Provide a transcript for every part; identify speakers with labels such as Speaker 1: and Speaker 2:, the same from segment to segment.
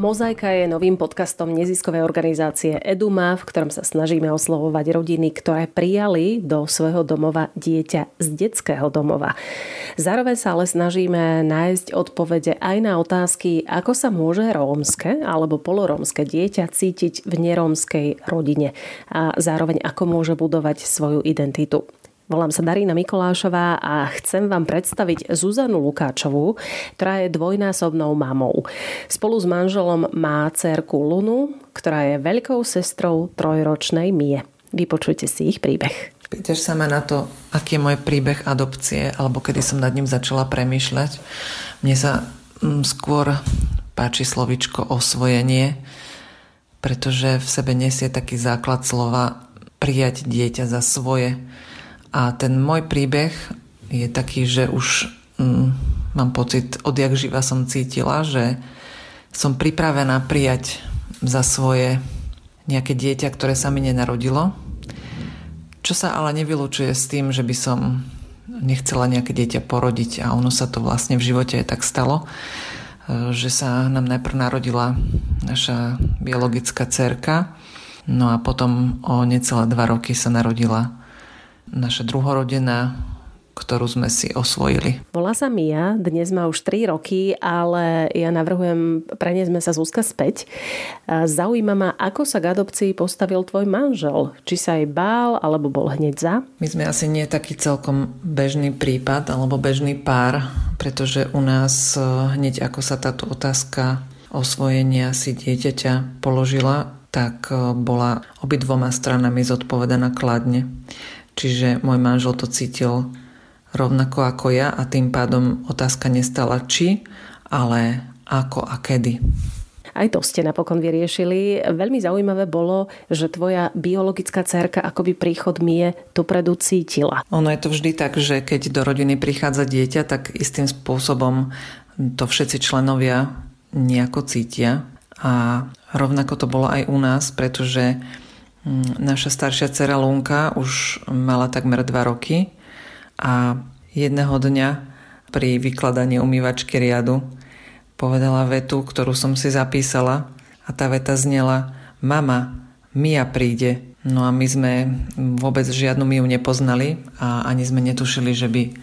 Speaker 1: Mozaika je novým podcastom neziskovej organizácie Eduma, v ktorom sa snažíme oslovovať rodiny, ktoré prijali do svojho domova dieťa z detského domova. Zároveň sa ale snažíme nájsť odpovede aj na otázky, ako sa môže rómske alebo polorómske dieťa cítiť v nerómskej rodine a zároveň ako môže budovať svoju identitu. Volám sa Darína Mikolášová a chcem vám predstaviť Zuzanu Lukáčovú, ktorá je dvojnásobnou mamou. Spolu s manželom má dcerku Lunu, ktorá je veľkou sestrou trojročnej Mie. Vypočujte si ich príbeh.
Speaker 2: Pýtaš sa ma na to, aký je môj príbeh adopcie, alebo kedy som nad ním začala premýšľať. Mne sa mm, skôr páči slovičko osvojenie, pretože v sebe nesie taký základ slova prijať dieťa za svoje a ten môj príbeh je taký, že už mm, mám pocit, odjak živa som cítila, že som pripravená prijať za svoje nejaké dieťa, ktoré sa mi nenarodilo. Čo sa ale nevylučuje s tým, že by som nechcela nejaké dieťa porodiť a ono sa to vlastne v živote aj tak stalo, e, že sa nám najprv narodila naša biologická cerka, no a potom o necelé dva roky sa narodila naša druhorodená, ktorú sme si osvojili.
Speaker 1: Volá sa Mia, dnes má už 3 roky, ale ja navrhujem, preniesme sa z úzka späť. Zaujíma ma, ako sa k adopcii postavil tvoj manžel. Či sa aj bál, alebo bol hneď za?
Speaker 2: My sme asi nie taký celkom bežný prípad, alebo bežný pár, pretože u nás eh, hneď ako sa táto otázka osvojenia si dieťaťa položila, tak eh, bola obidvoma stranami zodpovedaná kladne. Čiže môj manžel to cítil rovnako ako ja a tým pádom otázka nestala či, ale ako a kedy.
Speaker 1: Aj to ste napokon vyriešili. Veľmi zaujímavé bolo, že tvoja biologická cerka akoby príchod Mie dopredu cítila.
Speaker 2: Ono je to vždy tak, že keď do rodiny prichádza dieťa, tak istým spôsobom to všetci členovia nejako cítia. A rovnako to bolo aj u nás, pretože naša staršia dcera Lunka už mala takmer 2 roky a jedného dňa pri vykladaní umývačky riadu povedala vetu, ktorú som si zapísala a tá veta znela Mama, Mia príde. No a my sme vôbec žiadnu Miu nepoznali a ani sme netušili, že by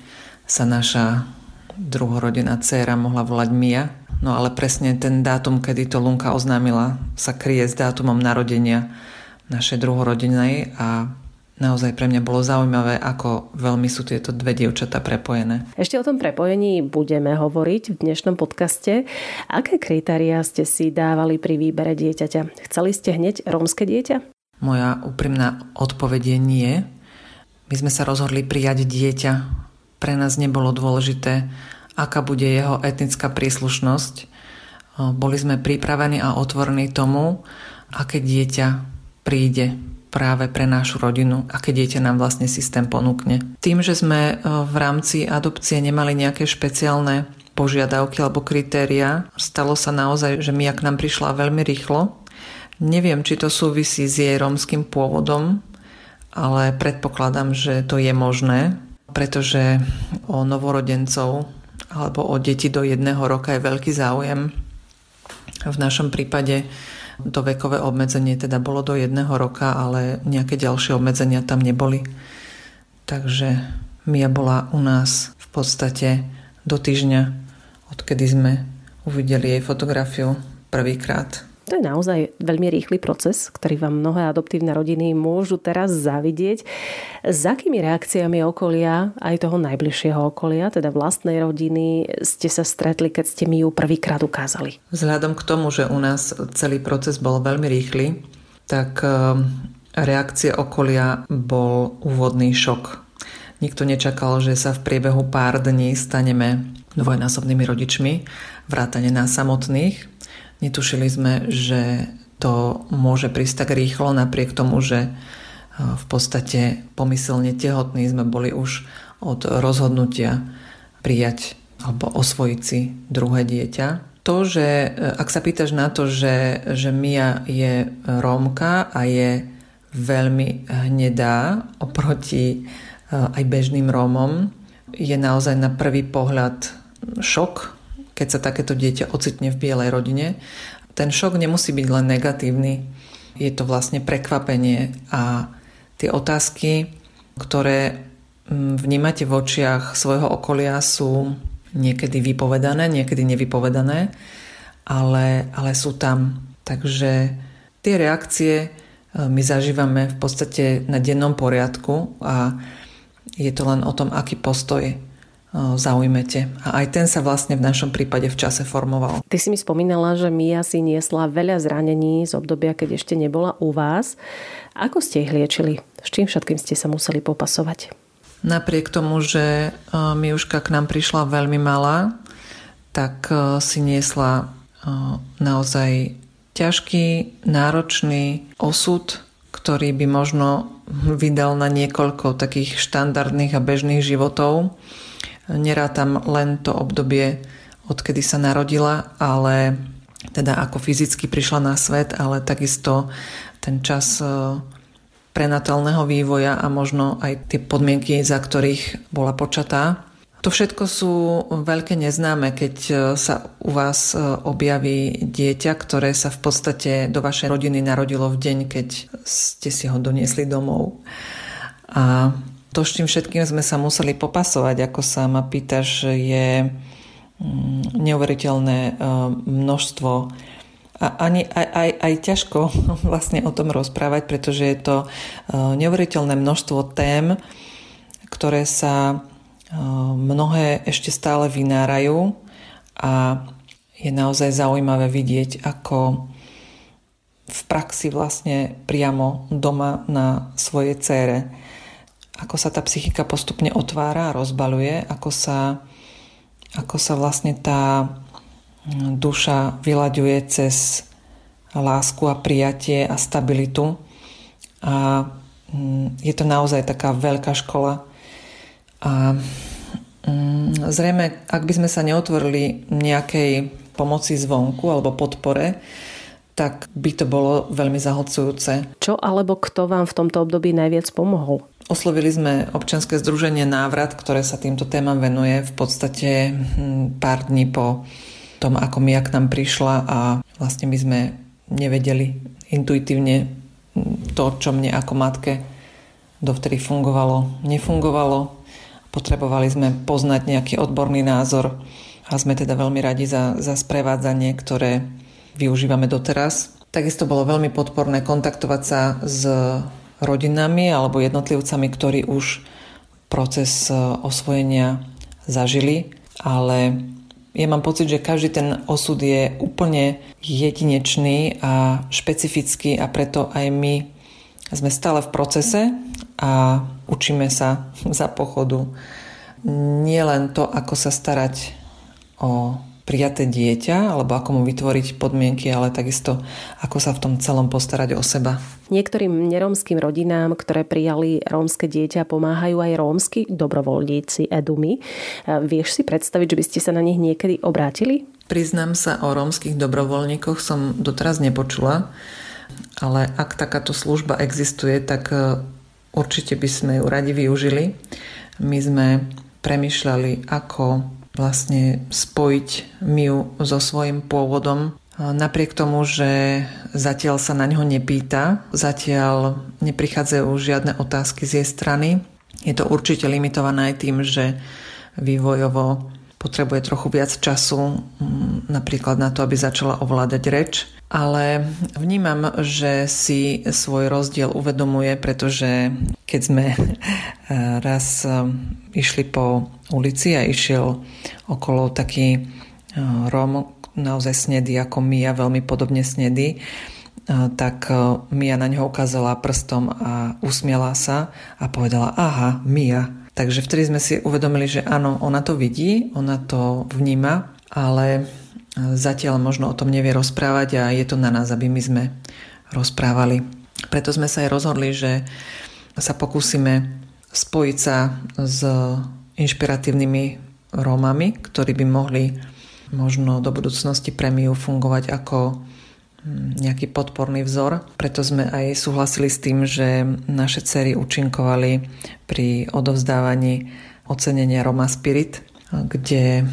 Speaker 2: sa naša druhorodená dcéra mohla volať Mia. No ale presne ten dátum, kedy to Lunka oznámila, sa kryje s dátumom narodenia našej druhorodinej a naozaj pre mňa bolo zaujímavé, ako veľmi sú tieto dve dievčatá prepojené.
Speaker 1: Ešte o tom prepojení budeme hovoriť v dnešnom podcaste. Aké kritériá ste si dávali pri výbere dieťaťa? Chceli ste hneď rómske dieťa?
Speaker 2: Moja úprimná odpoveď je nie. My sme sa rozhodli prijať dieťa. Pre nás nebolo dôležité, aká bude jeho etnická príslušnosť. Boli sme pripravení a otvorení tomu, aké dieťa príde práve pre našu rodinu, aké dieťa nám vlastne systém ponúkne. Tým, že sme e, v rámci adopcie nemali nejaké špeciálne požiadavky alebo kritéria, stalo sa naozaj, že Mia k nám prišla veľmi rýchlo. Neviem, či to súvisí s jej rómskym pôvodom, ale predpokladám, že to je možné, pretože o novorodencov alebo o deti do jedného roka je veľký záujem. V našom prípade to vekové obmedzenie teda bolo do jedného roka, ale nejaké ďalšie obmedzenia tam neboli. Takže Mia bola u nás v podstate do týždňa, odkedy sme uvideli jej fotografiu prvýkrát.
Speaker 1: To je naozaj veľmi rýchly proces, ktorý vám mnohé adoptívne rodiny môžu teraz zavidieť. S akými reakciami okolia, aj toho najbližšieho okolia, teda vlastnej rodiny, ste sa stretli, keď ste mi ju prvýkrát ukázali?
Speaker 2: Vzhľadom k tomu, že u nás celý proces bol veľmi rýchly, tak eh, reakcie okolia bol úvodný šok. Nikto nečakal, že sa v priebehu pár dní staneme dvojnásobnými rodičmi, vrátane nás samotných. Netušili sme, že to môže prísť tak rýchlo, napriek tomu, že e, v podstate pomyselne tehotní sme boli už od rozhodnutia prijať alebo osvojiť si druhé dieťa. To, že ak sa pýtaš na to, že, že Mia je Rómka a je veľmi hnedá oproti aj bežným Rómom, je naozaj na prvý pohľad šok, keď sa takéto dieťa ocitne v bielej rodine. Ten šok nemusí byť len negatívny, je to vlastne prekvapenie a tie otázky, ktoré mm, vnímate v očiach svojho okolia sú niekedy vypovedané, niekedy nevypovedané, ale, ale sú tam. Takže tie reakcie e, my zažívame v podstate na dennom poriadku a je to len o tom, aký postoj zaujmete. A aj ten sa vlastne v našom prípade v čase formoval.
Speaker 1: Ty si mi spomínala, že Mia si niesla veľa zranení z obdobia, keď ešte nebola u vás. Ako ste ich liečili? S čím všetkým ste sa museli popasovať?
Speaker 2: Napriek tomu, že Miuška k nám prišla veľmi malá, tak si niesla naozaj ťažký, náročný osud, ktorý by možno vydal na niekoľko takých štandardných a bežných životov Nerátam len to obdobie, odkedy sa narodila, ale teda ako fyzicky prišla na svet, ale takisto ten čas e, prenatálneho vývoja a možno aj tie podmienky, za ktorých bola počatá. To všetko sú veľké neznáme, keď e, sa u vás e, objaví dieťa, ktoré sa v podstate do vašej rodiny narodilo v deň, keď ste si ho doniesli domov. A to, s čím všetkým sme sa museli popasovať, ako sa ma pýtaš, je mm, neuveriteľné e, množstvo. A ani aj, aj, aj ťažko vlastne o tom rozprávať, pretože je to e, neuveriteľné množstvo tém, ktoré sa e, mnohé ešte stále vynárajú a je naozaj zaujímavé vidieť, ako v praxi vlastne priamo doma na svojej cére ako sa tá psychika postupne otvára a rozbaluje, ako sa, ako sa vlastne tá mm, duša vyľaďuje cez lásku a prijatie a stabilitu. A mm, je to naozaj taká veľká škola. A mm, zrejme, ak by sme sa neotvorili nejakej pomoci zvonku alebo podpore, tak by to bolo veľmi zahlcujúce.
Speaker 1: Čo alebo kto vám v tomto období najviac pomohol?
Speaker 2: Oslovili sme občianske združenie Návrat, ktoré sa týmto témam venuje v podstate hm, pár dní po tom, ako Mia k nám prišla a vlastne my sme nevedeli intuitívne hm, to, čo mne ako matke dovtedy fungovalo, nefungovalo. Potrebovali sme poznať nejaký odborný názor a sme teda veľmi radi za, za sprevádzanie, ktoré využívame doteraz. Takisto bolo veľmi podporné kontaktovať sa s rodinami alebo jednotlivcami, ktorí už proces e, osvojenia zažili, ale ja mám pocit, že každý ten osud je úplne jedinečný a špecifický a preto aj my sme stále v procese a učíme sa za pochodu nie len to, ako sa starať o prijaté dieťa, alebo ako mu vytvoriť podmienky, ale takisto ako sa v tom celom postarať o seba.
Speaker 1: Niektorým nerómskym rodinám, ktoré prijali rómske dieťa, pomáhajú aj rómsky dobrovoľníci Edumy. Vieš si predstaviť, že by ste sa na nich niekedy obrátili?
Speaker 2: Priznám sa, o rómskych dobrovoľníkoch som doteraz nepočula, ale ak takáto služba existuje, tak e, určite by sme ju radi využili. My sme premyšľali, ako vlastne spojiť Miu so svojím pôvodom. Napriek tomu, že zatiaľ sa na ňo nepýta, zatiaľ neprichádzajú žiadne otázky z jej strany. Je to určite limitované aj tým, že vývojovo potrebuje trochu viac času, mm, napríklad na to, aby začala ovládať reč. Ale vnímam, že si svoj rozdiel uvedomuje, pretože keď sme eh, raz eh, išli po ulici a išiel okolo taký eh, Róm, naozaj snedy ako Mia, veľmi podobne snedy, tak Mia na ňo ukázala prstom a usmiela sa a povedala, aha, Mia, Takže vtedy sme si uvedomili, že áno, ona to vidí, ona to vníma, ale zatiaľ možno o tom nevie rozprávať a je to na nás, aby my sme rozprávali. Preto sme sa aj rozhodli, že sa pokúsime spojiť sa s inšpiratívnymi Rómami, ktorí by mohli možno do budúcnosti pre Miu fungovať ako nejaký podporný vzor. Preto sme aj súhlasili s tým, že naše cery účinkovali pri odovzdávaní ocenenia Roma Spirit, kde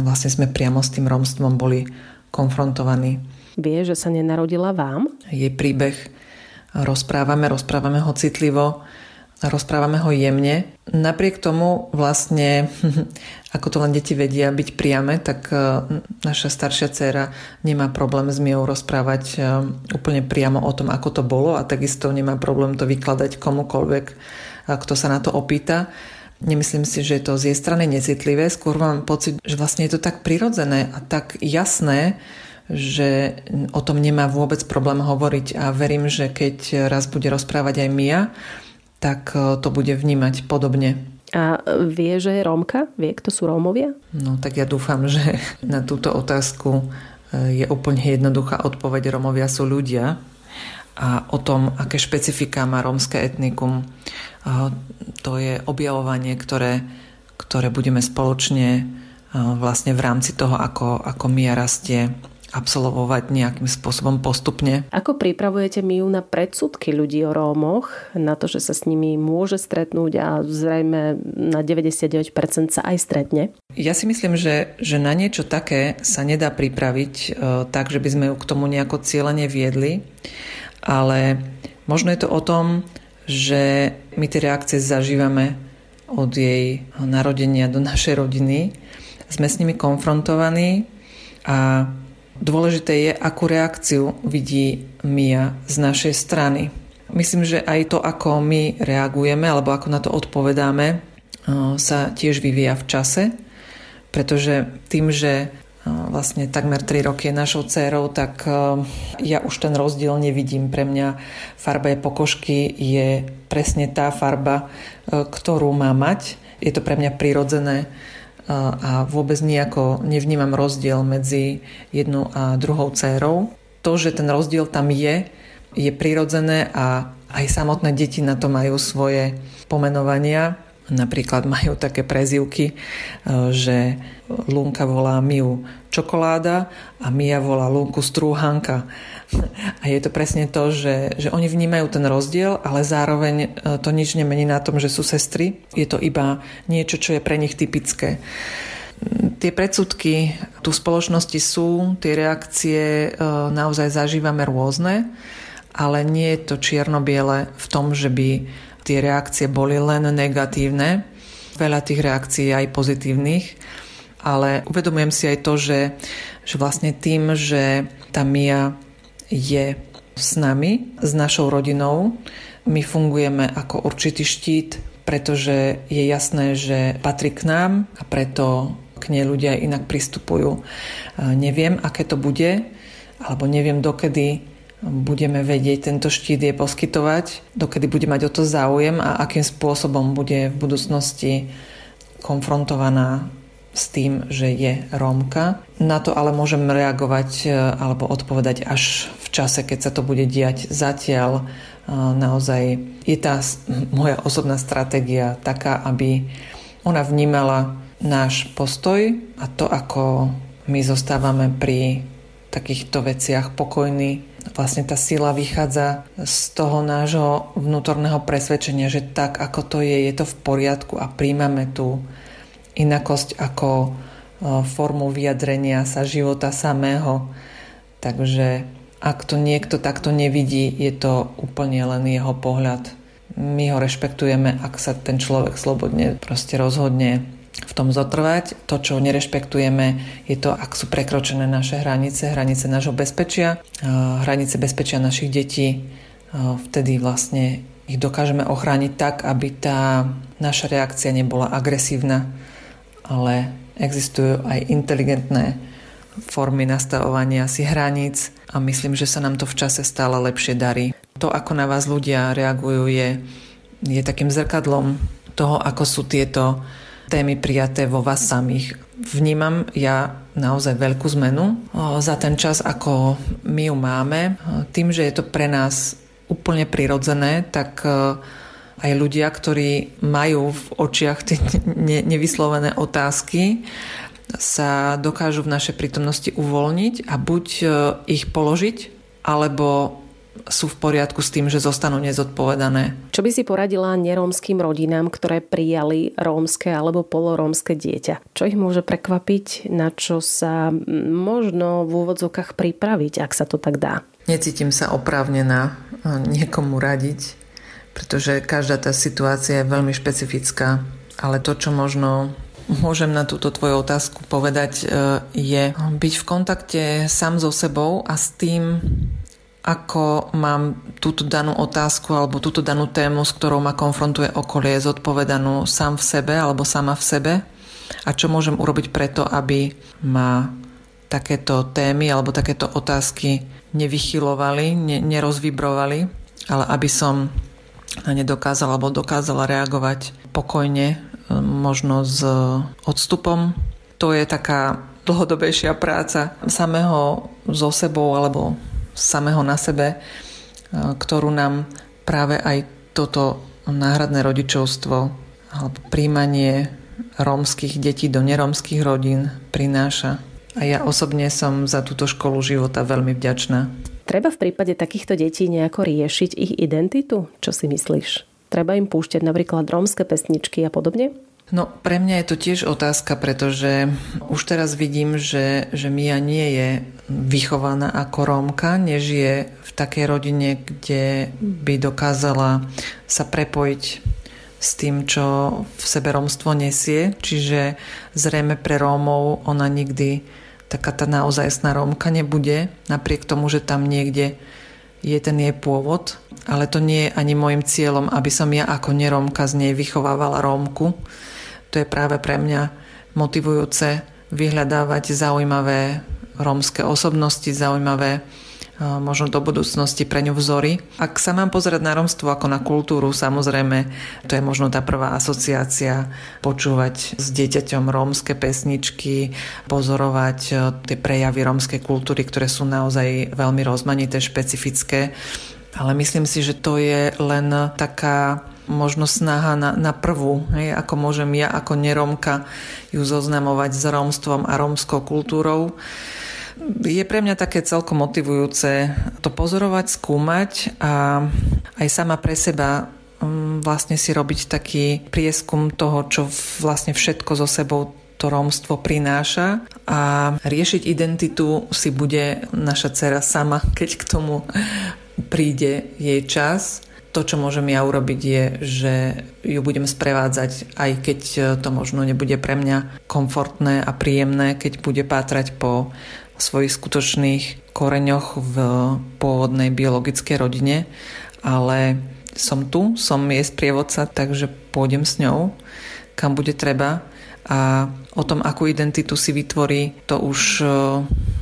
Speaker 2: vlastne sme priamo s tým romstvom boli konfrontovaní.
Speaker 1: Vie, že sa nenarodila vám?
Speaker 2: Jej príbeh rozprávame, rozprávame ho citlivo, rozprávame ho jemne. Napriek tomu vlastne, ako to len deti vedia byť priame, tak e, naša staršia dcéra nemá problém s Mijou rozprávať e, úplne priamo o tom, ako to bolo a takisto nemá problém to vykladať komukolvek, e, kto sa na to opýta. Nemyslím si, že je to z jej strany necitlivé, skôr mám pocit, že vlastne je to tak prirodzené a tak jasné, že o tom nemá vôbec problém hovoriť a verím, že keď raz bude rozprávať aj Mia, tak e, to bude vnímať podobne.
Speaker 1: A vie, že je Rómka? Vie, kto sú Rómovia?
Speaker 2: No tak ja dúfam, že na túto otázku e, je úplne jednoduchá odpoveď. Rómovia sú ľudia a o tom, aké špecifika má rómske etnikum, to je objavovanie, ktoré, ktoré budeme spoločne vlastne v rámci toho, ako, ako Mia rastie, absolvovať nejakým spôsobom postupne.
Speaker 1: Ako pripravujete Miu na predsudky ľudí o Rómoch, na to, že sa s nimi môže stretnúť a zrejme na 99% sa aj stretne?
Speaker 2: Ja si myslím, že, že na niečo také sa nedá pripraviť e, tak, že by sme ju k tomu nejako cieľene viedli, ale možno je to o tom, že my tie reakcie zažívame od jej narodenia do našej rodiny. Sme s nimi konfrontovaní a dôležité je, akú reakciu vidí Mia z našej strany. Myslím, že aj to, ako my reagujeme alebo ako na to odpovedáme, sa tiež vyvíja v čase, pretože tým, že vlastne takmer 3 roky je našou dcérou, tak ja už ten rozdiel nevidím. Pre mňa farba je pokožky je presne tá farba, ktorú má mať. Je to pre mňa prirodzené a vôbec nejako nevnímam rozdiel medzi jednou a druhou dcérou. To, že ten rozdiel tam je, je prirodzené a aj samotné deti na to majú svoje pomenovania Napríklad majú také prezivky, e, že Lunka volá Miu čokoláda a Mia volá Lunku strúhanka. A je to presne to, že, že oni vnímajú ten rozdiel, ale zároveň e, to nič nemení na tom, že sú sestry. Je to iba niečo, čo je pre nich typické. Tie predsudky tu v spoločnosti sú, tie reakcie e, naozaj zažívame rôzne, ale nie je to čierno-biele v tom, že by tie reakcie boli len negatívne. Veľa tých reakcií je aj pozitívnych, ale uvedomujem si aj to, že, že vlastne tým, že tá Mia je s nami, s našou rodinou, my fungujeme ako určitý štít, pretože je jasné, že patrí k nám a preto k nej ľudia inak pristupujú. Neviem, aké to bude, alebo neviem, dokedy budeme vedieť tento štít je poskytovať, dokedy bude mať o to záujem a akým spôsobom bude v budúcnosti konfrontovaná s tým, že je Rómka. Na to ale môžem reagovať e, alebo odpovedať až v čase, keď sa to bude diať. Zatiaľ e, naozaj je tá moja osobná stratégia taká, aby ona vnímala náš postoj a to, ako my zostávame pri takýchto veciach pokojní vlastne tá sila vychádza z toho nášho vnútorného presvedčenia, že tak ako to je, je to v poriadku a príjmame tú inakosť ako e, formu vyjadrenia sa života samého. Takže ak to niekto takto nevidí, je to úplne len jeho pohľad. My ho rešpektujeme, ak sa ten človek slobodne proste rozhodne v tom zotrvať. To, čo nerešpektujeme, je to, ak sú prekročené naše hranice, hranice nášho bezpečia, hranice bezpečia našich detí. Vtedy vlastne ich dokážeme ochrániť tak, aby tá naša reakcia nebola agresívna, ale existujú aj inteligentné formy nastavovania si hraníc a myslím, že sa nám to v čase stále lepšie darí. To, ako na vás ľudia reagujú, je, je takým zrkadlom toho, ako sú tieto témy prijaté vo vás samých. Vnímam ja naozaj veľkú zmenu za ten čas, ako my ju máme. Tým, že je to pre nás úplne prirodzené, tak aj ľudia, ktorí majú v očiach tie nevyslovené otázky, sa dokážu v našej prítomnosti uvoľniť a buď e, ich položiť, alebo sú v poriadku s tým, že zostanú nezodpovedané.
Speaker 1: Čo by si poradila nerómskym rodinám, ktoré prijali rómske alebo polorómske dieťa? Čo ich môže prekvapiť, na čo sa možno v úvodzovkách pripraviť, ak sa to tak dá?
Speaker 2: Necítim sa oprávnená niekomu radiť, pretože každá tá situácia je veľmi špecifická, ale to, čo možno môžem na túto tvoju otázku povedať, e, je byť v kontakte sám so sebou a s tým, ako mám túto danú otázku alebo túto danú tému, s ktorou ma konfrontuje okolie, zodpovedanú sám v sebe alebo sama v sebe. A čo môžem urobiť preto, aby ma takéto témy alebo takéto otázky nevychylovali, ne, nerozvibrovali, ale aby som na ne dokázala alebo dokázala reagovať pokojne, e, možno s odstupom. To je taká dlhodobejšia práca samého so sebou alebo samého na sebe, e, ktorú nám práve aj toto náhradné rodičovstvo alebo príjmanie rómskych detí do nerómskych rodín prináša. A ja osobne som za túto školu života veľmi vďačná.
Speaker 1: Treba v prípade takýchto detí nejako riešiť ich identitu? Čo si myslíš? Treba im púšťať napríklad rómske pesničky a podobne?
Speaker 2: No pre mňa je to tiež otázka, pretože už teraz vidím, že, že Mia nie je vychovaná ako Rómka, nežije v takej rodine, kde by dokázala sa prepojiť s tým, čo v sebe rómstvo nesie. Čiže zrejme pre Rómov ona nikdy taká tá naozajstná Rómka nebude, napriek tomu, že tam niekde je ten jej pôvod. Ale to nie je ani môjim cieľom, aby som ja ako nerómka z nej vychovávala Rómku to je práve pre mňa motivujúce vyhľadávať zaujímavé rómske osobnosti, zaujímavé možno do budúcnosti pre ňu vzory. Ak sa mám pozerať na romstvo ako na kultúru, samozrejme, to je možno tá prvá asociácia počúvať s dieťaťom rómske pesničky, pozorovať tie prejavy rómskej kultúry, ktoré sú naozaj veľmi rozmanité, špecifické. Ale myslím si, že to je len taká možno snaha na, na prvú, hej, ako môžem ja ako neromka ju zoznamovať s romstvom a romskou kultúrou. Je pre mňa také celkom motivujúce to pozorovať, skúmať a aj sama pre seba mm, vlastne si robiť taký prieskum toho, čo vlastne všetko so sebou to rómstvo prináša. A riešiť identitu si bude naša dcera sama, keď k tomu príde jej čas. To, čo môžem ja urobiť, je, že ju budem sprevádzať, aj keď to možno nebude pre mňa komfortné a príjemné, keď bude pátrať po svojich skutočných koreňoch v pôvodnej biologickej rodine, ale som tu, som jej sprievodca, takže pôjdem s ňou, kam bude treba a o tom, akú identitu si vytvorí, to už e,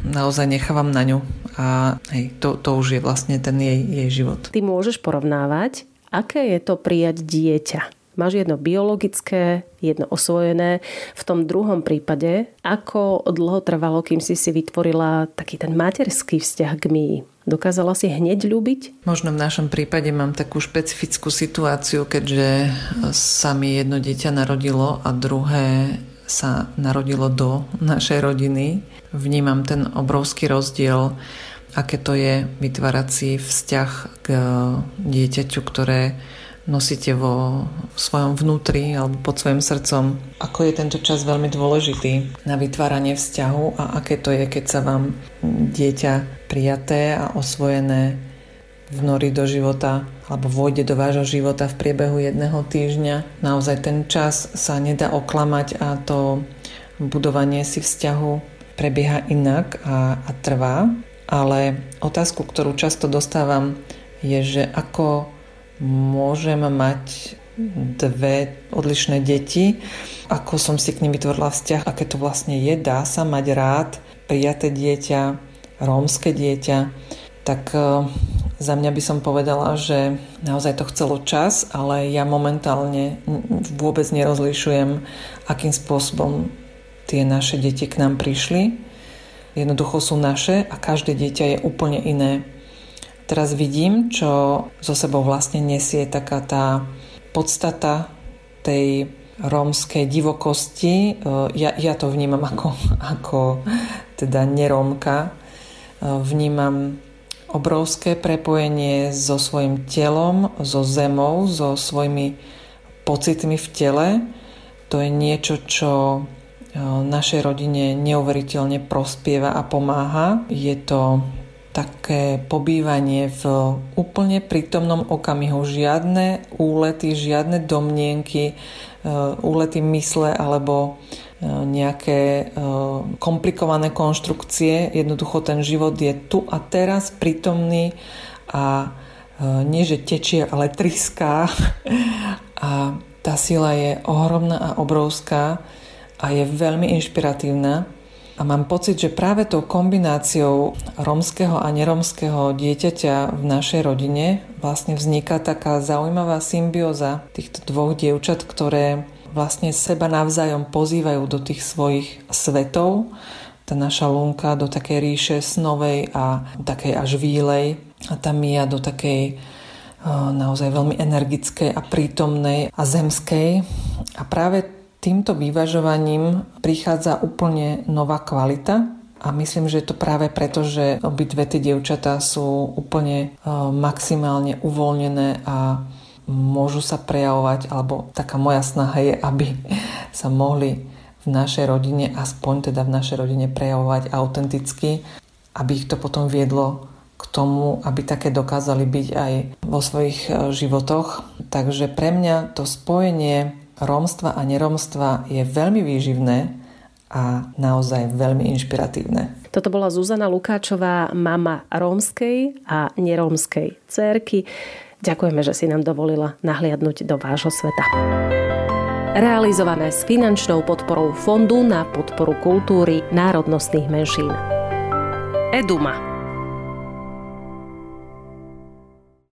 Speaker 2: naozaj nechávam na ňu a hej, to, to už je vlastne ten jej, jej život.
Speaker 1: Ty môžeš porovnávať, aké je to prijať dieťa. Máš jedno biologické, jedno osvojené. V tom druhom prípade, ako dlho trvalo, kým si si vytvorila taký ten materský vzťah k Mii? Dokázala si hneď ľúbiť?
Speaker 2: Možno v našom prípade mám takú špecifickú situáciu, keďže sa mi jedno dieťa narodilo a druhé sa narodilo do našej rodiny. Vnímam ten obrovský rozdiel, aké to je vytvárať si vzťah k dieťaťu, ktoré nosíte vo svojom vnútri alebo pod svojim srdcom. Ako je tento čas veľmi dôležitý na vytváranie vzťahu a aké to je, keď sa vám dieťa prijaté a osvojené vnorí do života alebo vojde do vášho života v priebehu jedného týždňa. Naozaj ten čas sa nedá oklamať a to budovanie si vzťahu prebieha inak a, a trvá. Ale otázku, ktorú často dostávam, je, že ako môžem mať dve odlišné deti, ako som si k nim vytvorila vzťah, aké to vlastne je, dá sa mať rád prijaté dieťa, rómske dieťa, tak e, za mňa by som povedala, že naozaj to chcelo čas, ale ja momentálne vôbec nerozlišujem, akým spôsobom tie naše deti k nám prišli. Jednoducho sú naše a každé dieťa je úplne iné. Teraz vidím, čo so sebou vlastne nesie taká tá podstata tej rómskej divokosti. Ja, ja to vnímam ako, ako teda nerómka. Vnímam obrovské prepojenie so svojim telom, so zemou, so svojimi pocitmi v tele. To je niečo, čo našej rodine neuveriteľne prospieva a pomáha. Je to také pobývanie v úplne prítomnom okamihu. Žiadne úlety, žiadne domnienky, úlety mysle alebo nejaké e, komplikované konštrukcie. Jednoducho ten život je tu a teraz prítomný a e, nie, že tečie, ale triská. A tá sila je ohromná a obrovská a je veľmi inšpiratívna. A mám pocit, že práve tou kombináciou romského a neromského dieťaťa v našej rodine vlastne vzniká taká zaujímavá symbióza týchto dvoch dievčat, ktoré vlastne seba navzájom pozývajú do tých svojich svetov. Tá naša lunka do takej ríše snovej a takej až výlej a tá Mia do takej naozaj veľmi energickej a prítomnej a zemskej. A práve týmto vyvažovaním prichádza úplne nová kvalita a myslím, že je to práve preto, že obidve tie dievčatá sú úplne maximálne uvoľnené a môžu sa prejavovať, alebo taká moja snaha je, aby sa mohli v našej rodine, aspoň teda v našej rodine prejavovať autenticky, aby ich to potom viedlo k tomu, aby také dokázali byť aj vo svojich e, životoch. Takže pre mňa to spojenie rómstva a neromstva je veľmi výživné a naozaj veľmi inšpiratívne.
Speaker 1: Toto bola Zuzana Lukáčová, mama rómskej a nerómskej cerky. Ďakujeme, že si nám dovolila nahliadnúť do vášho sveta. Realizované s finančnou podporou Fondu na podporu kultúry národnostných menšín. Eduma